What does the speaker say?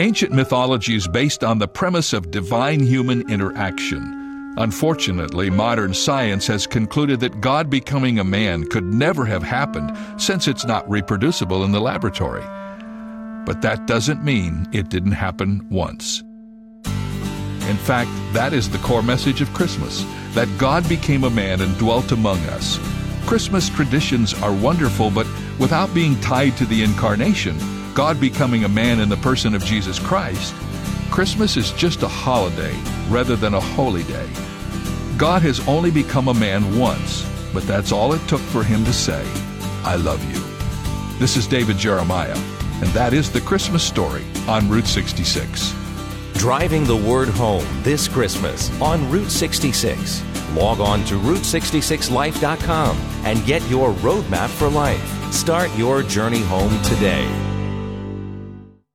Ancient mythology is based on the premise of divine human interaction. Unfortunately, modern science has concluded that God becoming a man could never have happened since it's not reproducible in the laboratory. But that doesn't mean it didn't happen once. In fact, that is the core message of Christmas that God became a man and dwelt among us. Christmas traditions are wonderful, but without being tied to the incarnation, God becoming a man in the person of Jesus Christ, Christmas is just a holiday rather than a holy day. God has only become a man once, but that's all it took for him to say, I love you. This is David Jeremiah, and that is the Christmas story on Route 66. Driving the word home this Christmas on Route 66. Log on to Route66Life.com and get your roadmap for life. Start your journey home today.